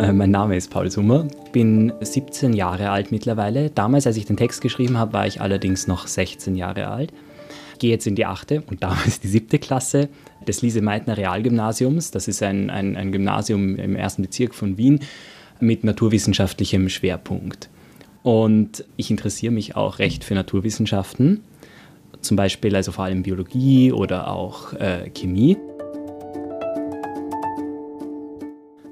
äh, mein Name ist Paul Summer, bin 17 Jahre alt mittlerweile. Damals, als ich den Text geschrieben habe, war ich allerdings noch 16 Jahre alt. Gehe jetzt in die achte und damals die siebte Klasse des Lise-Meitner Realgymnasiums. Das ist ein, ein, ein Gymnasium im ersten Bezirk von Wien mit naturwissenschaftlichem Schwerpunkt. Und ich interessiere mich auch recht für Naturwissenschaften, zum Beispiel also vor allem Biologie oder auch äh, Chemie.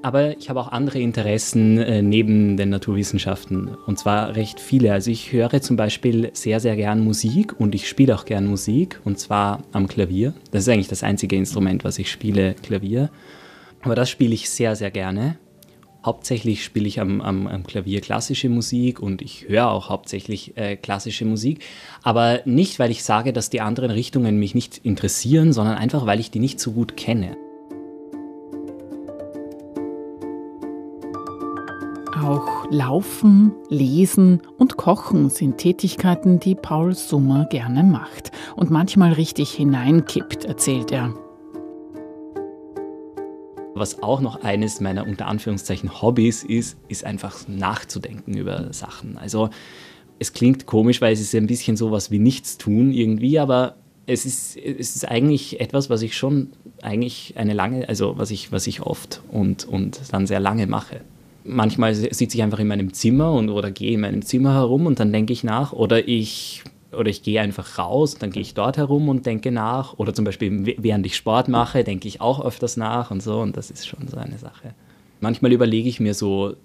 Aber ich habe auch andere Interessen äh, neben den Naturwissenschaften und zwar recht viele. Also ich höre zum Beispiel sehr, sehr gern Musik und ich spiele auch gern Musik und zwar am Klavier. Das ist eigentlich das einzige Instrument, was ich spiele, Klavier. Aber das spiele ich sehr, sehr gerne. Hauptsächlich spiele ich am, am, am, Klavier klassische Musik und ich höre auch hauptsächlich äh, klassische Musik. Aber nicht, weil ich sage, dass die anderen Richtungen mich nicht interessieren, sondern einfach, weil ich die nicht so gut kenne. Auch Laufen, Lesen und Kochen sind Tätigkeiten, die Paul Summer gerne macht und manchmal richtig hineinkippt, erzählt er. Was auch noch eines meiner unter Anführungszeichen Hobbys ist, ist einfach nachzudenken über Sachen. Also es klingt komisch, weil es ist ein bisschen sowas wie Nichtstun irgendwie, aber es ist, es ist eigentlich etwas, was ich schon eigentlich eine lange, also was ich, was ich oft und, und dann sehr lange mache manchmal sitze ich einfach in meinem Zimmer und, oder gehe in meinem Zimmer herum und dann denke ich nach. Oder ich, oder ich gehe einfach raus und dann gehe ich dort herum und denke nach. Oder zum Beispiel, während ich Sport mache, denke ich auch öfters nach und so. Und das ist schon so eine Sache. Manchmal überlege ich mir so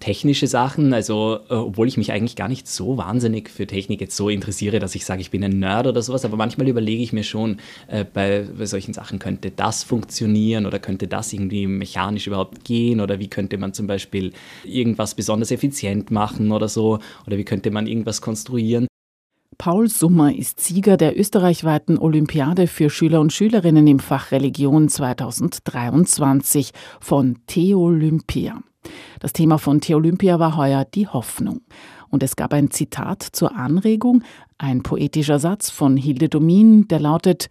technische Sachen, also äh, obwohl ich mich eigentlich gar nicht so wahnsinnig für Technik jetzt so interessiere, dass ich sage, ich bin ein Nerd oder sowas, aber manchmal überlege ich mir schon, äh, bei, bei, solchen Sachen könnte das funktionieren oder könnte das irgendwie mechanisch überhaupt gehen oder wie könnte man zum Beispiel irgendwas besonders effizient machen oder so oder wie könnte man irgendwas konstruieren. Paul Summer ist Sieger der österreichweiten Olympiade für Schüler und Schülerinnen im Fach Religion 2023 von Theolympia. Das Thema von Theolympia war heuer die Hoffnung. Und es gab ein Zitat zur Anregung, ein poetischer Satz von Hilde Domin, der lautet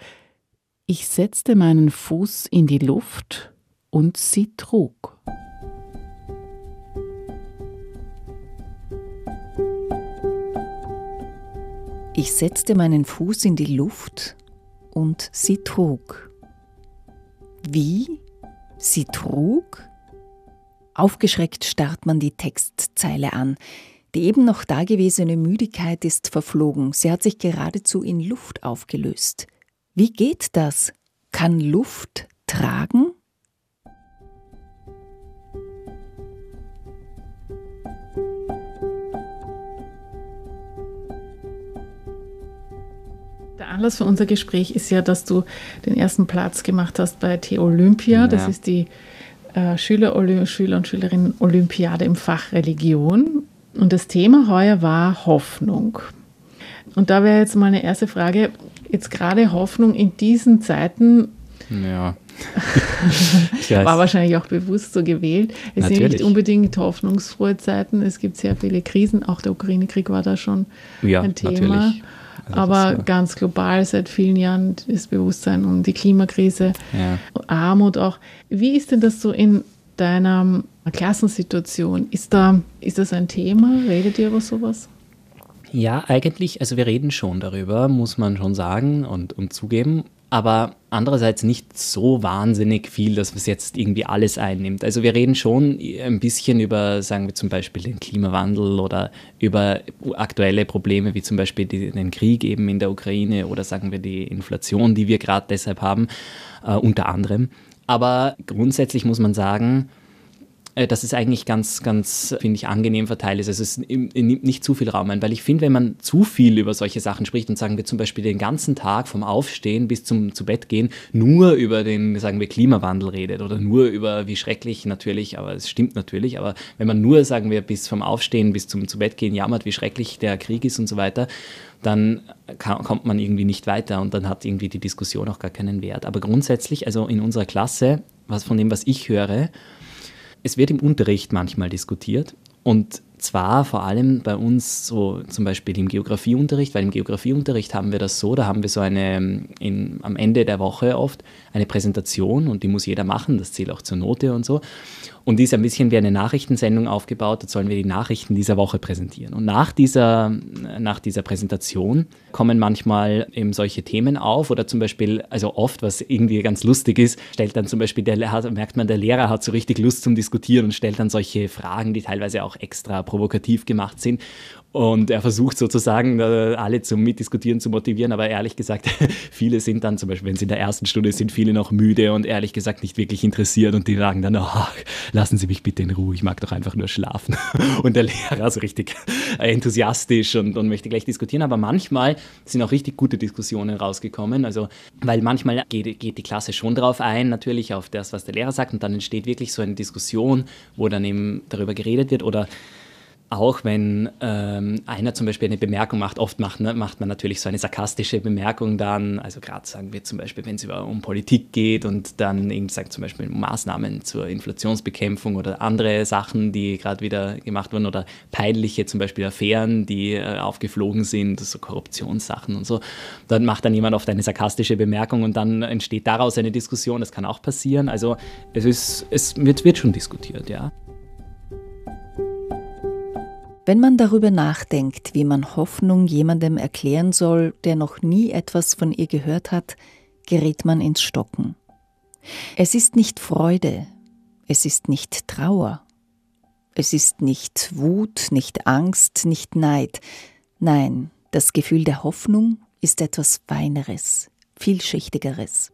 Ich setzte meinen Fuß in die Luft und sie trug. Ich setzte meinen Fuß in die Luft und sie trug. Wie? Sie trug? Aufgeschreckt starrt man die Textzeile an. Die eben noch dagewesene Müdigkeit ist verflogen. Sie hat sich geradezu in Luft aufgelöst. Wie geht das? Kann Luft tragen? Der Anlass für unser Gespräch ist ja, dass du den ersten Platz gemacht hast bei The Olympia. Ja. Das ist die Schüler, Schüler und Schülerinnen Olympiade im Fach Religion. Und das Thema heuer war Hoffnung. Und da wäre jetzt mal eine erste Frage, jetzt gerade Hoffnung in diesen Zeiten. Ja. war wahrscheinlich auch bewusst so gewählt. Es Natürlich. sind nicht unbedingt hoffnungsfrohe Zeiten. Es gibt sehr viele Krisen. Auch der Ukraine-Krieg war da schon ja, ein Thema. Natürlich. Also Aber ganz global seit vielen Jahren das Bewusstsein um die Klimakrise, ja. Armut auch. Wie ist denn das so in deiner Klassensituation? Ist, da, ist das ein Thema? Redet ihr über sowas? Ja, eigentlich, also wir reden schon darüber, muss man schon sagen und, und zugeben aber andererseits nicht so wahnsinnig viel, dass es jetzt irgendwie alles einnimmt. Also wir reden schon ein bisschen über, sagen wir zum Beispiel den Klimawandel oder über aktuelle Probleme wie zum Beispiel die, den Krieg eben in der Ukraine oder sagen wir die Inflation, die wir gerade deshalb haben, äh, unter anderem. Aber grundsätzlich muss man sagen, dass es eigentlich ganz, ganz, finde ich, angenehm verteilt ist. Also es nimmt nicht zu viel Raum ein, weil ich finde, wenn man zu viel über solche Sachen spricht und sagen wir zum Beispiel den ganzen Tag vom Aufstehen bis zum zu Bett gehen nur über den, sagen wir, Klimawandel redet oder nur über wie schrecklich natürlich, aber es stimmt natürlich, aber wenn man nur, sagen wir, bis vom Aufstehen bis zum zu Bett gehen jammert, wie schrecklich der Krieg ist und so weiter, dann kommt man irgendwie nicht weiter und dann hat irgendwie die Diskussion auch gar keinen Wert. Aber grundsätzlich, also in unserer Klasse, was von dem, was ich höre, es wird im Unterricht manchmal diskutiert und zwar vor allem bei uns so zum Beispiel im Geografieunterricht, weil im Geografieunterricht haben wir das so, da haben wir so eine, in, am Ende der Woche oft eine Präsentation und die muss jeder machen, das zählt auch zur Note und so. Und die ist ein bisschen wie eine Nachrichtensendung aufgebaut. Da sollen wir die Nachrichten dieser Woche präsentieren. Und nach dieser, nach dieser Präsentation kommen manchmal eben solche Themen auf oder zum Beispiel, also oft, was irgendwie ganz lustig ist, stellt dann zum Beispiel, der, merkt man, der Lehrer hat so richtig Lust zum Diskutieren und stellt dann solche Fragen, die teilweise auch extra provokativ gemacht sind. Und er versucht sozusagen, alle zum Mitdiskutieren zu motivieren, aber ehrlich gesagt, viele sind dann, zum Beispiel, wenn sie in der ersten Stunde sind, viele noch müde und ehrlich gesagt nicht wirklich interessiert. Und die sagen dann, oh, lassen Sie mich bitte in Ruhe, ich mag doch einfach nur schlafen. Und der Lehrer ist richtig enthusiastisch und, und möchte gleich diskutieren, aber manchmal sind auch richtig gute Diskussionen rausgekommen, also, weil manchmal geht, geht die Klasse schon drauf ein, natürlich auf das, was der Lehrer sagt. Und dann entsteht wirklich so eine Diskussion, wo dann eben darüber geredet wird. Oder auch wenn ähm, einer zum Beispiel eine Bemerkung macht, oft macht, ne, macht man natürlich so eine sarkastische Bemerkung dann, also gerade sagen wir zum Beispiel, wenn es um Politik geht und dann irgendwie sagt zum Beispiel Maßnahmen zur Inflationsbekämpfung oder andere Sachen, die gerade wieder gemacht wurden oder peinliche zum Beispiel Affären, die äh, aufgeflogen sind, so Korruptionssachen und so, dann macht dann jemand oft eine sarkastische Bemerkung und dann entsteht daraus eine Diskussion, das kann auch passieren, also es, ist, es wird, wird schon diskutiert, ja. Wenn man darüber nachdenkt, wie man Hoffnung jemandem erklären soll, der noch nie etwas von ihr gehört hat, gerät man ins Stocken. Es ist nicht Freude, es ist nicht Trauer, es ist nicht Wut, nicht Angst, nicht Neid. Nein, das Gefühl der Hoffnung ist etwas Feineres, vielschichtigeres.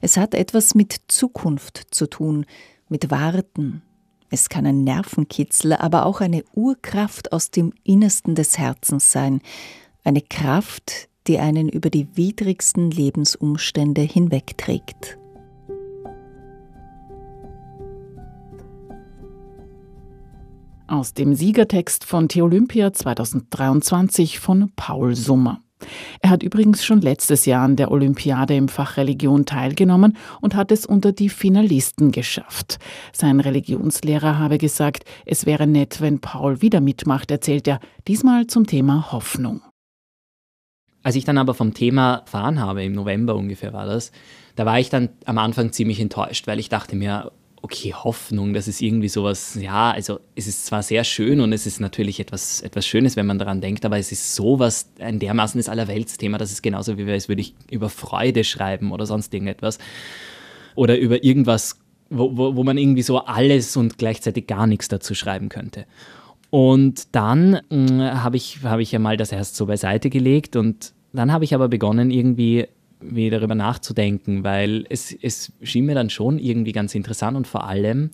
Es hat etwas mit Zukunft zu tun, mit Warten, es kann ein Nervenkitzel, aber auch eine Urkraft aus dem Innersten des Herzens sein, eine Kraft, die einen über die widrigsten Lebensumstände hinwegträgt. Aus dem Siegertext von Theolympia 2023 von Paul Summer. Er hat übrigens schon letztes Jahr an der Olympiade im Fach Religion teilgenommen und hat es unter die Finalisten geschafft. Sein Religionslehrer habe gesagt, es wäre nett, wenn Paul wieder mitmacht, erzählt er, diesmal zum Thema Hoffnung. Als ich dann aber vom Thema erfahren habe, im November ungefähr war das, da war ich dann am Anfang ziemlich enttäuscht, weil ich dachte mir, okay, Hoffnung, das ist irgendwie sowas, ja, also es ist zwar sehr schön und es ist natürlich etwas, etwas Schönes, wenn man daran denkt, aber es ist sowas, ein dermaßen das Allerweltsthema, das ist genauso wie als würde ich über Freude schreiben oder sonst irgendetwas. Oder über irgendwas, wo, wo, wo man irgendwie so alles und gleichzeitig gar nichts dazu schreiben könnte. Und dann hm, habe ich, hab ich ja mal das erst so beiseite gelegt und dann habe ich aber begonnen, irgendwie wie darüber nachzudenken, weil es, es schien mir dann schon irgendwie ganz interessant und vor allem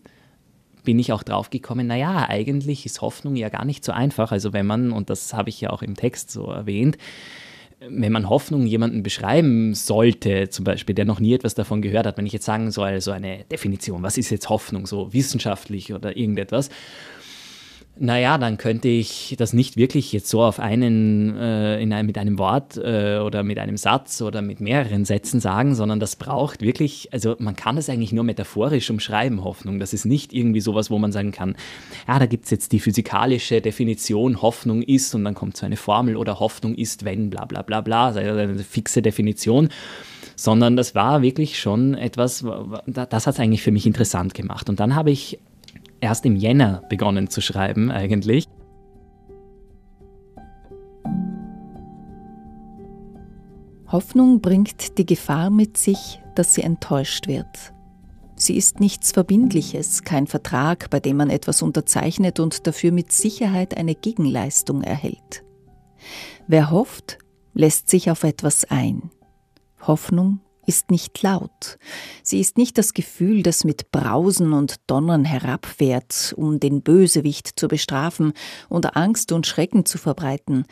bin ich auch drauf gekommen, naja, eigentlich ist Hoffnung ja gar nicht so einfach. Also wenn man, und das habe ich ja auch im Text so erwähnt, wenn man Hoffnung jemanden beschreiben sollte, zum Beispiel, der noch nie etwas davon gehört hat, wenn ich jetzt sagen soll, so eine Definition, was ist jetzt Hoffnung, so wissenschaftlich oder irgendetwas, naja, dann könnte ich das nicht wirklich jetzt so auf einen, äh, in einem, mit einem Wort äh, oder mit einem Satz oder mit mehreren Sätzen sagen, sondern das braucht wirklich, also man kann das eigentlich nur metaphorisch umschreiben, Hoffnung. Das ist nicht irgendwie sowas, wo man sagen kann, ja, da gibt es jetzt die physikalische Definition, Hoffnung ist und dann kommt so eine Formel oder Hoffnung ist, wenn, bla bla bla bla, eine fixe Definition sondern das war wirklich schon etwas, das hat es eigentlich für mich interessant gemacht. Und dann habe ich erst im Jänner begonnen zu schreiben eigentlich. Hoffnung bringt die Gefahr mit sich, dass sie enttäuscht wird. Sie ist nichts Verbindliches, kein Vertrag, bei dem man etwas unterzeichnet und dafür mit Sicherheit eine Gegenleistung erhält. Wer hofft, lässt sich auf etwas ein. Hoffnung ist nicht laut. Sie ist nicht das Gefühl, das mit Brausen und Donnern herabfährt, um den Bösewicht zu bestrafen und Angst und Schrecken zu verbreiten.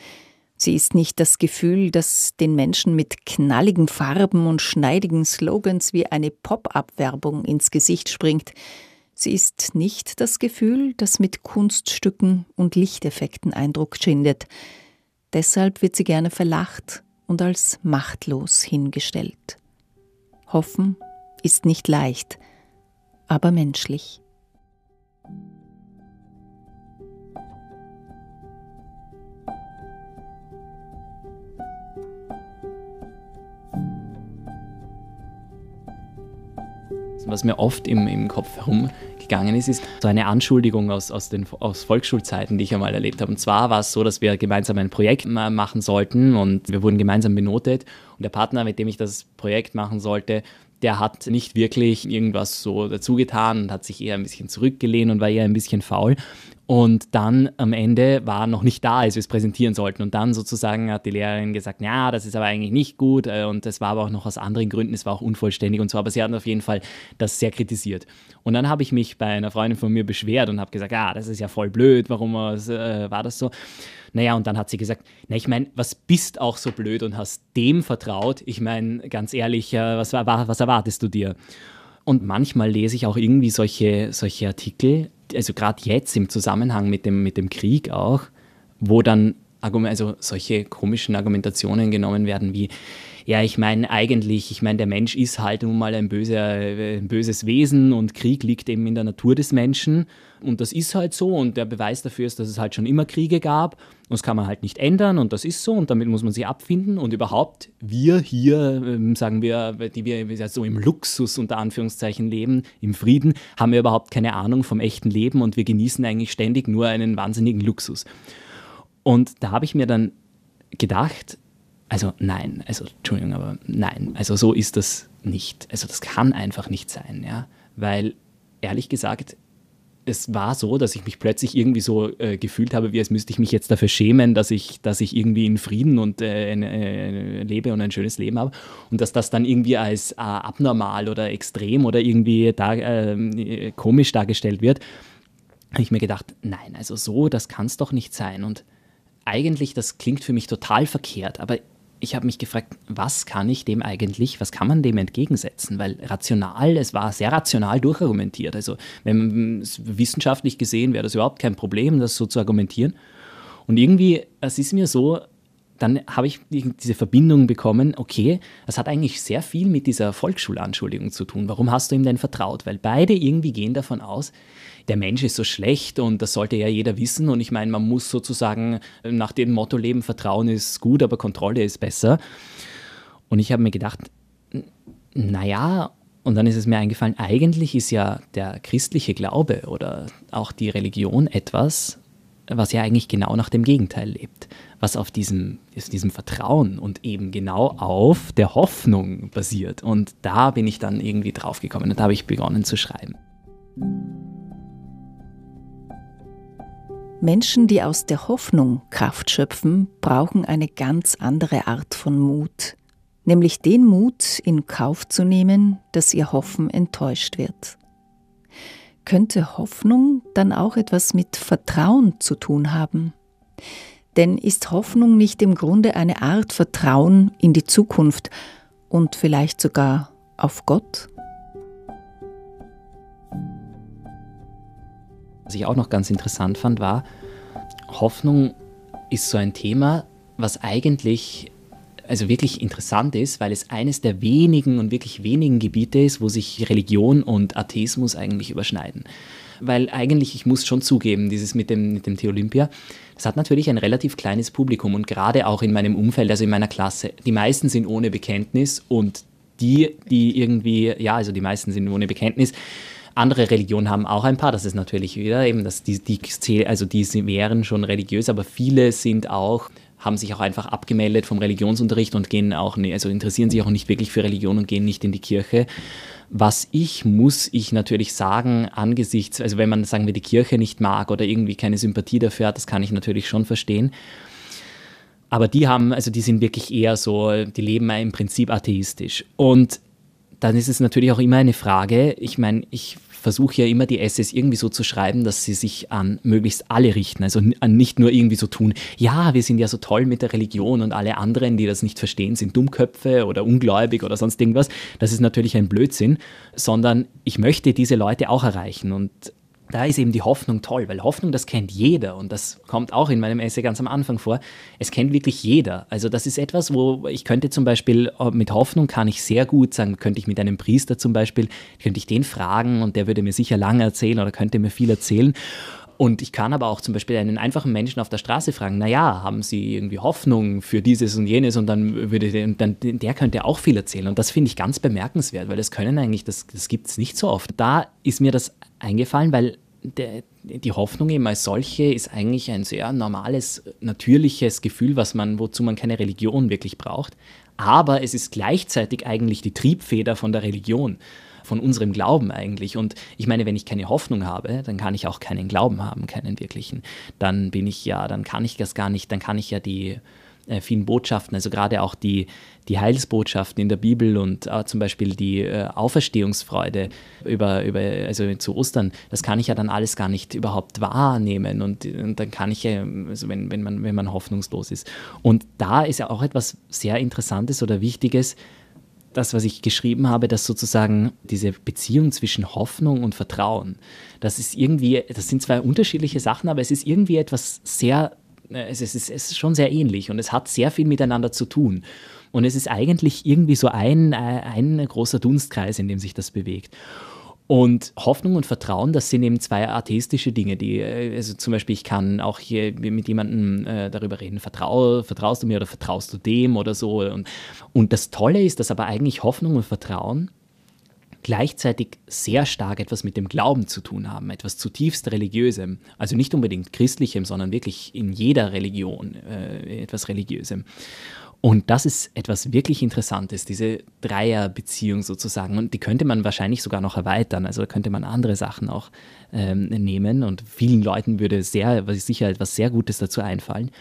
Sie ist nicht das Gefühl, das den Menschen mit knalligen Farben und schneidigen Slogans wie eine Pop-up-Werbung ins Gesicht springt. Sie ist nicht das Gefühl, das mit Kunststücken und Lichteffekten Eindruck schindet. Deshalb wird sie gerne verlacht und als machtlos hingestellt. Hoffen ist nicht leicht, aber menschlich. Was mir oft im, im Kopf herumgegangen ist, ist so eine Anschuldigung aus, aus den aus Volksschulzeiten, die ich einmal erlebt habe. Und zwar war es so, dass wir gemeinsam ein Projekt machen sollten und wir wurden gemeinsam benotet. Und der Partner, mit dem ich das Projekt machen sollte, der hat nicht wirklich irgendwas so dazu getan und hat sich eher ein bisschen zurückgelehnt und war eher ein bisschen faul. Und dann am Ende war noch nicht da, als wir es präsentieren sollten. Und dann sozusagen hat die Lehrerin gesagt, ja, das ist aber eigentlich nicht gut. Äh, und das war aber auch noch aus anderen Gründen, es war auch unvollständig und so. Aber sie hat auf jeden Fall das sehr kritisiert. Und dann habe ich mich bei einer Freundin von mir beschwert und habe gesagt, ja, das ist ja voll blöd, warum äh, war das so? Naja, und dann hat sie gesagt, na, ich meine, was bist auch so blöd und hast dem vertraut? Ich meine, ganz ehrlich, äh, was, was erwartest du dir? Und manchmal lese ich auch irgendwie solche, solche Artikel, also gerade jetzt im Zusammenhang mit dem, mit dem Krieg auch, wo dann also solche komischen Argumentationen genommen werden wie, ja, ich meine eigentlich, ich meine, der Mensch ist halt nun mal ein, böser, ein böses Wesen und Krieg liegt eben in der Natur des Menschen. Und das ist halt so. Und der Beweis dafür ist, dass es halt schon immer Kriege gab. Und das kann man halt nicht ändern. Und das ist so. Und damit muss man sich abfinden. Und überhaupt wir hier, ähm, sagen wir, die wir so im Luxus unter Anführungszeichen leben, im Frieden, haben wir überhaupt keine Ahnung vom echten Leben. Und wir genießen eigentlich ständig nur einen wahnsinnigen Luxus. Und da habe ich mir dann gedacht, also nein, also Entschuldigung, aber nein, also so ist das nicht. Also das kann einfach nicht sein, ja, weil ehrlich gesagt, es war so, dass ich mich plötzlich irgendwie so äh, gefühlt habe, wie als müsste ich mich jetzt dafür schämen, dass ich, dass ich irgendwie in Frieden und äh, äh, lebe und ein schönes Leben habe. Und dass das dann irgendwie als äh, abnormal oder extrem oder irgendwie da, äh, komisch dargestellt wird, habe ich mir gedacht, nein, also so, das kann es doch nicht sein. Und eigentlich, das klingt für mich total verkehrt, aber ich habe mich gefragt, was kann ich dem eigentlich, was kann man dem entgegensetzen? Weil rational, es war sehr rational durchargumentiert. Also wenn wissenschaftlich gesehen wäre das überhaupt kein Problem, das so zu argumentieren. Und irgendwie, es ist mir so, dann habe ich diese Verbindung bekommen, okay, das hat eigentlich sehr viel mit dieser Volksschulanschuldigung zu tun. Warum hast du ihm denn vertraut? Weil beide irgendwie gehen davon aus, der Mensch ist so schlecht und das sollte ja jeder wissen. Und ich meine, man muss sozusagen nach dem Motto leben, Vertrauen ist gut, aber Kontrolle ist besser. Und ich habe mir gedacht, naja, und dann ist es mir eingefallen, eigentlich ist ja der christliche Glaube oder auch die Religion etwas, was ja eigentlich genau nach dem Gegenteil lebt, was auf diesem, auf diesem Vertrauen und eben genau auf der Hoffnung basiert. Und da bin ich dann irgendwie draufgekommen und da habe ich begonnen zu schreiben. Menschen, die aus der Hoffnung Kraft schöpfen, brauchen eine ganz andere Art von Mut, nämlich den Mut, in Kauf zu nehmen, dass ihr Hoffen enttäuscht wird. Könnte Hoffnung dann auch etwas mit Vertrauen zu tun haben? Denn ist Hoffnung nicht im Grunde eine Art Vertrauen in die Zukunft und vielleicht sogar auf Gott? Was ich auch noch ganz interessant fand, war, Hoffnung ist so ein Thema, was eigentlich also wirklich interessant ist, weil es eines der wenigen und wirklich wenigen Gebiete ist, wo sich Religion und Atheismus eigentlich überschneiden. Weil eigentlich, ich muss schon zugeben, dieses mit dem, mit dem Theolympia, das hat natürlich ein relativ kleines Publikum und gerade auch in meinem Umfeld, also in meiner Klasse, die meisten sind ohne Bekenntnis und die, die irgendwie, ja, also die meisten sind ohne Bekenntnis, andere Religionen haben auch ein paar, das ist natürlich wieder eben, dass die, die, also die wären schon religiös, aber viele sind auch haben sich auch einfach abgemeldet vom Religionsunterricht und gehen auch, also interessieren sich auch nicht wirklich für Religion und gehen nicht in die Kirche. Was ich, muss ich natürlich sagen, angesichts, also wenn man, sagen wir, die Kirche nicht mag oder irgendwie keine Sympathie dafür hat, das kann ich natürlich schon verstehen. Aber die haben, also die sind wirklich eher so, die leben im Prinzip atheistisch. Und dann ist es natürlich auch immer eine Frage, ich meine, ich versuche ja immer die Essays irgendwie so zu schreiben, dass sie sich an möglichst alle richten. Also nicht nur irgendwie so tun, ja, wir sind ja so toll mit der Religion und alle anderen, die das nicht verstehen, sind Dummköpfe oder ungläubig oder sonst irgendwas. Das ist natürlich ein Blödsinn, sondern ich möchte diese Leute auch erreichen und da ist eben die Hoffnung toll, weil Hoffnung, das kennt jeder und das kommt auch in meinem Essay ganz am Anfang vor. Es kennt wirklich jeder. Also das ist etwas, wo ich könnte zum Beispiel äh, mit Hoffnung kann ich sehr gut sagen, könnte ich mit einem Priester zum Beispiel, könnte ich den fragen und der würde mir sicher lange erzählen oder könnte mir viel erzählen. Und ich kann aber auch zum Beispiel einen einfachen Menschen auf der Straße fragen, naja, haben Sie irgendwie Hoffnung für dieses und jenes und dann würde der, dann, der könnte auch viel erzählen. Und das finde ich ganz bemerkenswert, weil das können eigentlich, das, das gibt es nicht so oft. Da ist mir das eingefallen, weil der, die Hoffnung eben als solche ist eigentlich ein sehr normales, natürliches Gefühl, was man, wozu man keine Religion wirklich braucht. Aber es ist gleichzeitig eigentlich die Triebfeder von der Religion von unserem Glauben eigentlich. Und ich meine, wenn ich keine Hoffnung habe, dann kann ich auch keinen Glauben haben, keinen wirklichen. Dann bin ich ja, dann kann ich das gar nicht, dann kann ich ja die äh, vielen Botschaften, also gerade auch die, die Heilsbotschaften in der Bibel und äh, zum Beispiel die äh, Auferstehungsfreude über, über, also zu Ostern, das kann ich ja dann alles gar nicht überhaupt wahrnehmen und, und dann kann ich ja, also wenn, wenn, man, wenn man hoffnungslos ist. Und da ist ja auch etwas sehr Interessantes oder Wichtiges, das, was ich geschrieben habe, dass sozusagen diese Beziehung zwischen Hoffnung und Vertrauen, das ist irgendwie, das sind zwei unterschiedliche Sachen, aber es ist irgendwie etwas sehr, es ist, es ist schon sehr ähnlich und es hat sehr viel miteinander zu tun. Und es ist eigentlich irgendwie so ein, äh, ein großer Dunstkreis, in dem sich das bewegt. Und Hoffnung und Vertrauen, das sind eben zwei atheistische Dinge, die, äh, also zum Beispiel, ich kann auch hier mit jemandem äh, darüber reden, vertrau, vertraust du mir oder vertraust du dem oder so. Und, und das Tolle ist, dass aber eigentlich Hoffnung und Vertrauen gleichzeitig sehr stark etwas mit dem Glauben zu tun haben, etwas zutiefst religiösem. Also nicht unbedingt christlichem, sondern wirklich in jeder Religion äh, etwas religiösem. Und das ist etwas wirklich Interessantes, diese Dreierbeziehung sozusagen. Und die könnte man wahrscheinlich sogar noch erweitern. Also da könnte man andere Sachen auch ähm, nehmen. Und vielen Leuten würde sehr, sicher etwas sehr Gutes dazu einfallen.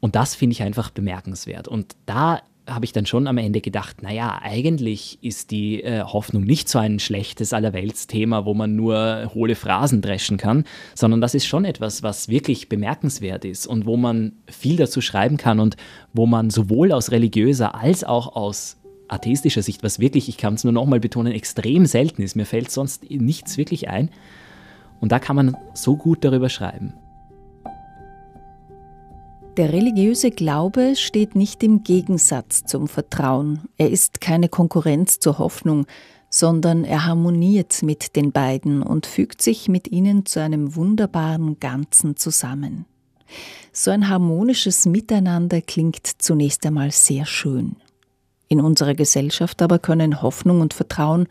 Und das finde ich einfach bemerkenswert. Und da habe ich dann schon am Ende gedacht, naja, eigentlich ist die äh, Hoffnung nicht so ein schlechtes Allerweltsthema, wo man nur hohle Phrasen dreschen kann, sondern das ist schon etwas, was wirklich bemerkenswert ist und wo man viel dazu schreiben kann und wo man sowohl aus religiöser als auch aus atheistischer Sicht, was wirklich, ich kann es nur nochmal betonen, extrem selten ist, mir fällt sonst nichts wirklich ein. Und da kann man so gut darüber schreiben. Der religiöse Glaube steht nicht im Gegensatz zum Vertrauen. Er ist keine Konkurrenz zur Hoffnung, sondern er harmoniert mit den beiden und fügt sich mit ihnen zu einem wunderbaren Ganzen zusammen. So ein harmonisches Miteinander klingt zunächst einmal sehr schön. In unserer Gesellschaft aber können Hoffnung und Vertrauen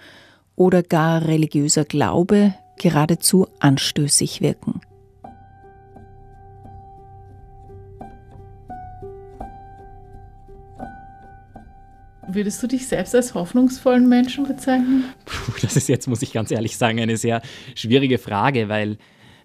oder gar religiöser Glaube geradezu anstößig wirken. Würdest du dich selbst als hoffnungsvollen Menschen bezeichnen? Puh, das ist jetzt, muss ich ganz ehrlich sagen, eine sehr schwierige Frage, weil,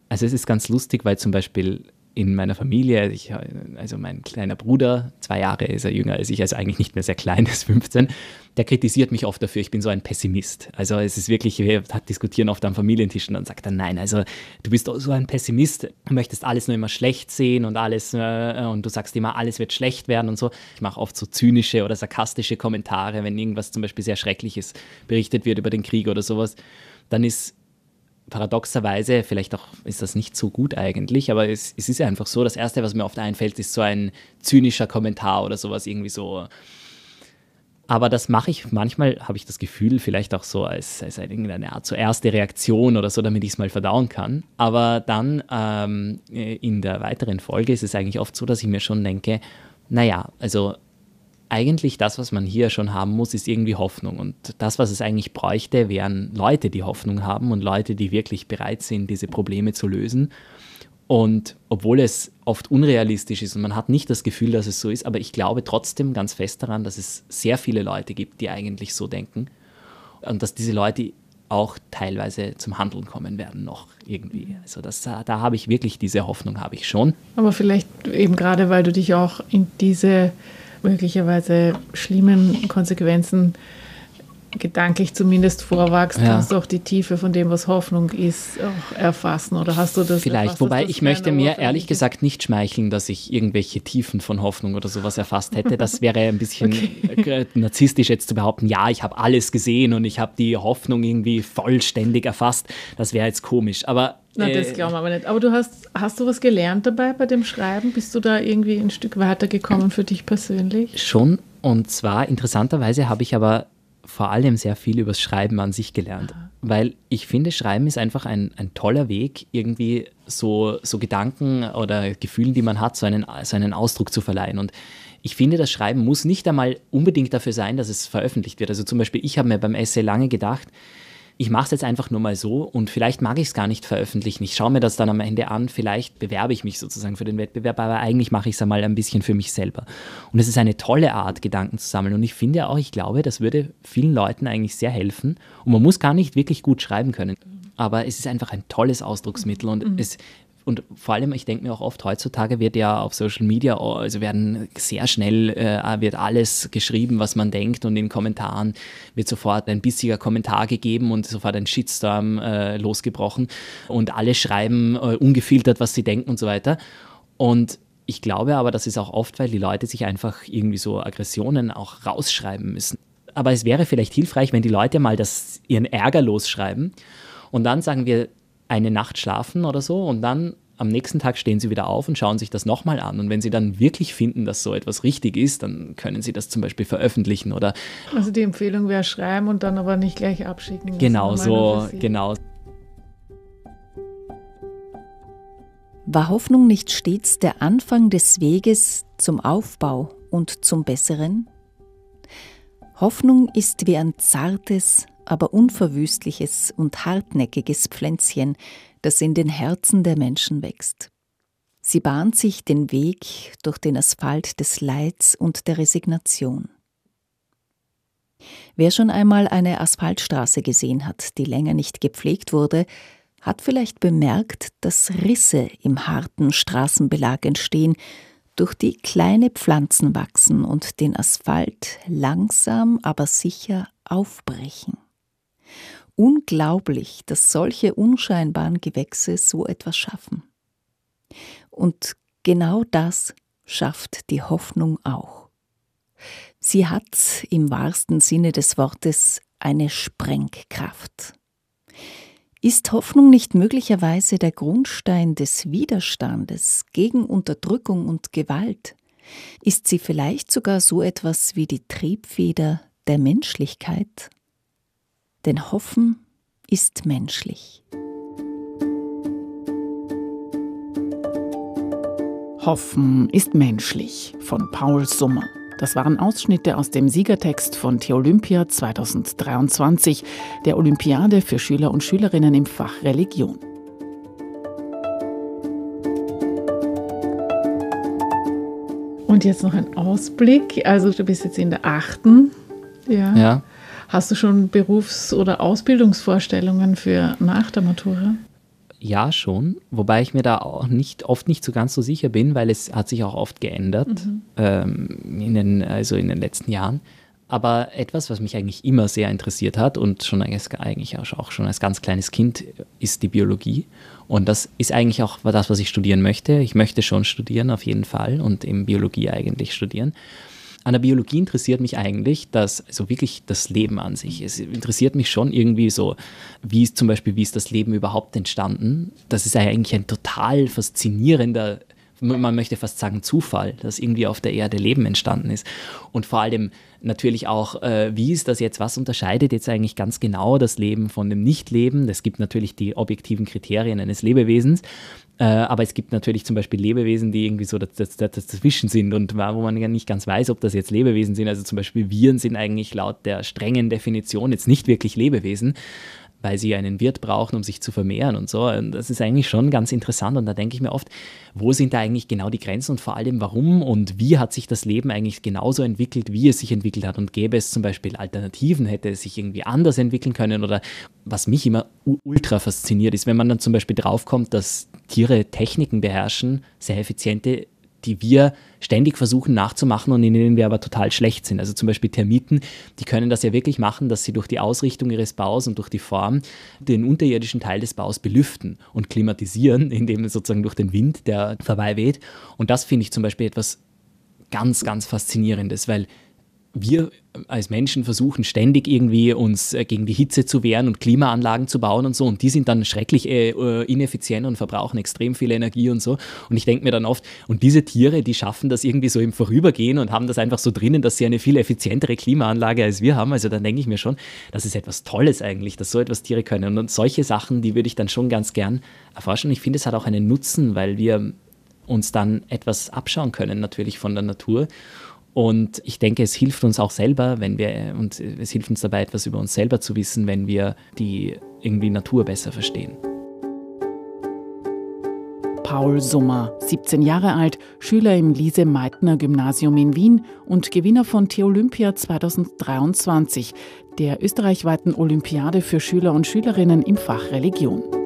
also es ist ganz lustig, weil zum Beispiel in meiner Familie, ich, also mein kleiner Bruder, zwei Jahre ist er jünger als ich, also eigentlich nicht mehr sehr klein, ist 15, der kritisiert mich oft dafür, ich bin so ein Pessimist. Also es ist wirklich, wir diskutieren oft am Familientisch und dann sagt er, nein, also du bist so ein Pessimist, möchtest alles nur immer schlecht sehen und alles äh, und du sagst immer, alles wird schlecht werden und so. Ich mache oft so zynische oder sarkastische Kommentare, wenn irgendwas zum Beispiel sehr Schreckliches berichtet wird über den Krieg oder sowas. Dann ist paradoxerweise, vielleicht auch ist das nicht so gut eigentlich, aber es, es ist einfach so, das Erste, was mir oft einfällt, ist so ein zynischer Kommentar oder sowas irgendwie so. Aber das mache ich manchmal, habe ich das Gefühl, vielleicht auch so als, als eine Art so erste Reaktion oder so, damit ich es mal verdauen kann. Aber dann ähm, in der weiteren Folge ist es eigentlich oft so, dass ich mir schon denke, naja, also eigentlich das, was man hier schon haben muss, ist irgendwie Hoffnung. Und das, was es eigentlich bräuchte, wären Leute, die Hoffnung haben und Leute, die wirklich bereit sind, diese Probleme zu lösen. Und obwohl es oft unrealistisch ist und man hat nicht das Gefühl, dass es so ist, aber ich glaube trotzdem ganz fest daran, dass es sehr viele Leute gibt, die eigentlich so denken. Und dass diese Leute auch teilweise zum Handeln kommen werden noch irgendwie. Also das, da habe ich wirklich diese Hoffnung, habe ich schon. Aber vielleicht eben gerade, weil du dich auch in diese möglicherweise schlimmen Konsequenzen gedanklich zumindest vorwachst, ja. kannst du auch die Tiefe von dem, was Hoffnung ist, auch erfassen. Oder hast du das? Vielleicht, wobei ich möchte mir ehrlich gesagt nicht schmeicheln, dass ich irgendwelche Tiefen von Hoffnung oder sowas erfasst hätte. Das wäre ein bisschen okay. narzisstisch jetzt zu behaupten, ja, ich habe alles gesehen und ich habe die Hoffnung irgendwie vollständig erfasst. Das wäre jetzt komisch. Aber na, das äh, glauben wir aber nicht. Aber du hast, hast du was gelernt dabei bei dem Schreiben? Bist du da irgendwie ein Stück weiter gekommen für dich persönlich? Schon. Und zwar interessanterweise habe ich aber vor allem sehr viel übers Schreiben an sich gelernt. Weil ich finde, Schreiben ist einfach ein, ein toller Weg, irgendwie so, so Gedanken oder Gefühlen, die man hat, so einen, so einen Ausdruck zu verleihen. Und ich finde, das Schreiben muss nicht einmal unbedingt dafür sein, dass es veröffentlicht wird. Also zum Beispiel, ich habe mir beim Essay lange gedacht, ich mache es jetzt einfach nur mal so und vielleicht mag ich es gar nicht veröffentlichen. Ich schaue mir das dann am Ende an, vielleicht bewerbe ich mich sozusagen für den Wettbewerb, aber eigentlich mache ich es einmal ein bisschen für mich selber. Und es ist eine tolle Art, Gedanken zu sammeln. Und ich finde auch, ich glaube, das würde vielen Leuten eigentlich sehr helfen. Und man muss gar nicht wirklich gut schreiben können. Aber es ist einfach ein tolles Ausdrucksmittel und mhm. es und vor allem, ich denke mir auch oft, heutzutage wird ja auf Social Media, also werden sehr schnell, äh, wird alles geschrieben, was man denkt und in Kommentaren wird sofort ein bissiger Kommentar gegeben und sofort ein Shitstorm äh, losgebrochen und alle schreiben äh, ungefiltert, was sie denken und so weiter. Und ich glaube aber, das ist auch oft, weil die Leute sich einfach irgendwie so Aggressionen auch rausschreiben müssen. Aber es wäre vielleicht hilfreich, wenn die Leute mal das, ihren Ärger losschreiben und dann sagen wir, eine Nacht schlafen oder so und dann am nächsten Tag stehen sie wieder auf und schauen sich das nochmal an. Und wenn sie dann wirklich finden, dass so etwas richtig ist, dann können sie das zum Beispiel veröffentlichen oder. Also die Empfehlung wäre schreiben und dann aber nicht gleich abschicken. Genau so, genau. War Hoffnung nicht stets der Anfang des Weges zum Aufbau und zum Besseren? Hoffnung ist wie ein zartes, aber unverwüstliches und hartnäckiges Pflänzchen, das in den Herzen der Menschen wächst. Sie bahnt sich den Weg durch den Asphalt des Leids und der Resignation. Wer schon einmal eine Asphaltstraße gesehen hat, die länger nicht gepflegt wurde, hat vielleicht bemerkt, dass Risse im harten Straßenbelag entstehen, durch die kleine Pflanzen wachsen und den Asphalt langsam aber sicher aufbrechen. Unglaublich, dass solche unscheinbaren Gewächse so etwas schaffen. Und genau das schafft die Hoffnung auch. Sie hat im wahrsten Sinne des Wortes eine Sprengkraft. Ist Hoffnung nicht möglicherweise der Grundstein des Widerstandes gegen Unterdrückung und Gewalt? Ist sie vielleicht sogar so etwas wie die Triebfeder der Menschlichkeit? Denn Hoffen ist menschlich. Hoffen ist menschlich von Paul Summer. Das waren Ausschnitte aus dem Siegertext von Theolympia 2023, der Olympiade für Schüler und Schülerinnen im Fach Religion. Und jetzt noch ein Ausblick. Also du bist jetzt in der achten. Ja. ja. Hast du schon Berufs- oder Ausbildungsvorstellungen für nach der Matura? Ja, schon. Wobei ich mir da auch nicht, oft nicht so ganz so sicher bin, weil es hat sich auch oft geändert mhm. ähm, in, den, also in den letzten Jahren. Aber etwas, was mich eigentlich immer sehr interessiert hat und schon eigentlich auch schon als ganz kleines Kind, ist die Biologie. Und das ist eigentlich auch das, was ich studieren möchte. Ich möchte schon studieren, auf jeden Fall, und eben Biologie eigentlich studieren. An der Biologie interessiert mich eigentlich das, also wirklich das Leben an sich. Es interessiert mich schon irgendwie so, wie ist zum Beispiel, wie ist das Leben überhaupt entstanden? Das ist eigentlich ein total faszinierender man möchte fast sagen Zufall, dass irgendwie auf der Erde Leben entstanden ist. Und vor allem natürlich auch, äh, wie ist das jetzt, was unterscheidet jetzt eigentlich ganz genau das Leben von dem Nichtleben? Es gibt natürlich die objektiven Kriterien eines Lebewesens, äh, aber es gibt natürlich zum Beispiel Lebewesen, die irgendwie so dazwischen sind und wo man ja nicht ganz weiß, ob das jetzt Lebewesen sind. Also zum Beispiel Viren sind eigentlich laut der strengen Definition jetzt nicht wirklich Lebewesen weil sie einen Wirt brauchen, um sich zu vermehren und so. Und das ist eigentlich schon ganz interessant und da denke ich mir oft, wo sind da eigentlich genau die Grenzen und vor allem warum und wie hat sich das Leben eigentlich genauso entwickelt, wie es sich entwickelt hat und gäbe es zum Beispiel Alternativen, hätte es sich irgendwie anders entwickeln können oder was mich immer ultra fasziniert ist, wenn man dann zum Beispiel draufkommt, dass Tiere Techniken beherrschen, sehr effiziente die wir ständig versuchen nachzumachen und in denen wir aber total schlecht sind. Also zum Beispiel Termiten, die können das ja wirklich machen, dass sie durch die Ausrichtung ihres Baus und durch die Form den unterirdischen Teil des Baus belüften und klimatisieren, indem sozusagen durch den Wind, der vorbei weht. Und das finde ich zum Beispiel etwas ganz, ganz Faszinierendes, weil wir als Menschen versuchen ständig irgendwie uns äh, gegen die Hitze zu wehren und Klimaanlagen zu bauen und so. Und die sind dann schrecklich äh, äh, ineffizient und verbrauchen extrem viel Energie und so. Und ich denke mir dann oft und diese Tiere, die schaffen das irgendwie so im Vorübergehen und haben das einfach so drinnen, dass sie eine viel effizientere Klimaanlage als wir haben, also dann denke ich mir schon, das ist etwas Tolles eigentlich, dass so etwas Tiere können. Und solche Sachen, die würde ich dann schon ganz gern erforschen. Und ich finde, es hat auch einen Nutzen, weil wir uns dann etwas abschauen können natürlich von der Natur und ich denke, es hilft uns auch selber, wenn wir, und es hilft uns dabei, etwas über uns selber zu wissen, wenn wir die irgendwie Natur besser verstehen. Paul Summer, 17 Jahre alt, Schüler im Lise-Meitner-Gymnasium in Wien und Gewinner von Theolympia 2023, der österreichweiten Olympiade für Schüler und Schülerinnen im Fach Religion.